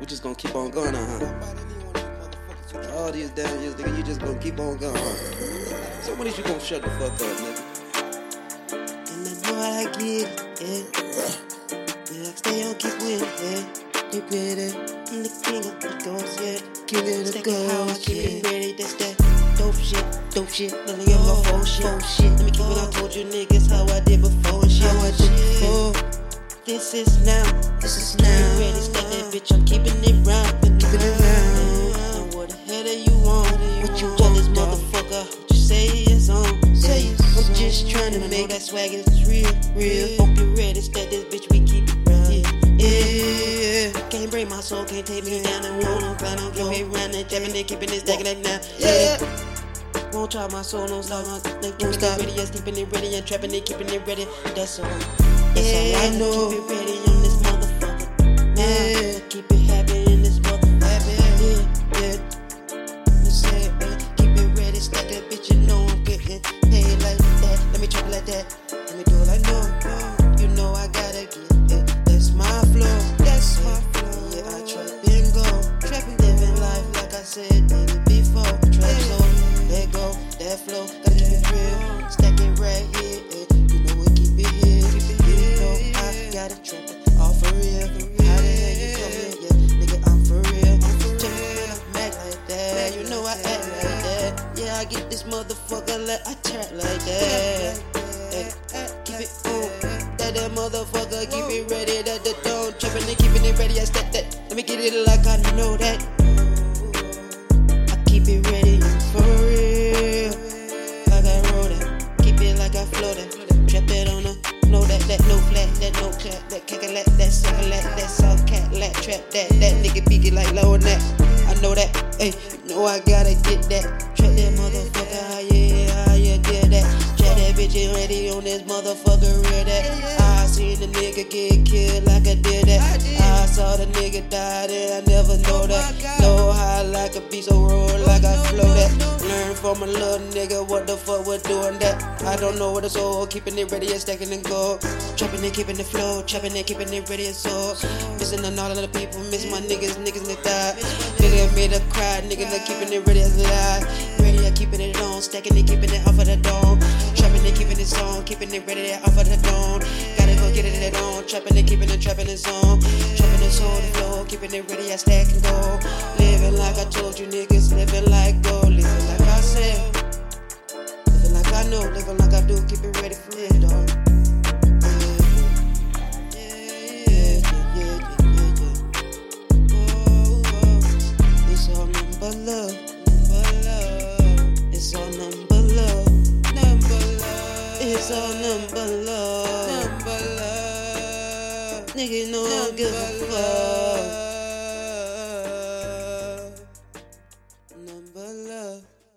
We just gonna keep on going, uh huh? All these damn years, nigga, you just gonna keep on going. So when is you gonna shut the fuck up, nigga? And I know I get it, yeah. Yeah, I stay on, keep winning, yeah. Keep it, I'm the king of the ghosts, yeah. King of the ghosts, keep it ready, that's that dope shit, dope shit. None of your faux shit, faux shit. Let me keep what I told you niggas how I did before and shit. How I did before. This is now, this is now. Ready, stack that bitch, I'm keeping it round, keeping it round. What the hell do you want? What you jealous motherfucker? What you say is on? Say I'm just trying to make that swag is real, real. Hope you ready, stack this bitch, we keep it round. Yeah, yeah. Can't break my soul, can't take me down and won't, ground. Don't get me round and jamming and keeping this, stacking it now. Yeah. Won't try my soul, don't stop, no, they won't stop. Ready, yeah, keeping it ready and trapping it, keeping it ready. That's all. That's all I know. Keep it ready on this motherfucker. Yeah, like I trap like that. Hey, keep it on. That that motherfucker, keep it ready. That the don't trapping and keeping it ready. I step that. Let me get it like I know that. Clap, that cackalack, that that soft cat, lat trap that that nigga beaky like low that. I know that. Hey, you know I gotta get that. Trap that motherfucker, how you how you get that? Trap that bitch ready on this motherfucker, real that. I seen the nigga get killed like I did that. I saw the nigga die and I never know that. Know like a piece of road like I flow that. Learn from a little nigga what the fuck we're doing that. I don't know what it's all, keeping it ready and stacking and go. Trapping and keeping the flow, trapping and keeping it ready and so. Missing on all of the people, miss my niggas, niggas that die. Nigga made a cry, nigga that keeping it ready as alive. Ready, I keeping it on, stacking and keeping it off of the dome. And keeping it on, keeping it ready off of the dome. Gotta go get it on, trapping and keeping it, trapping it on. Trapping it on the flow, keeping it ready, I stack and go. Living like I told you niggas, living like go, living like I said. Living like I know, living like I do, keep it ready for me, dog. It's all number love, number love. Nigga, no, I don't give a fuck.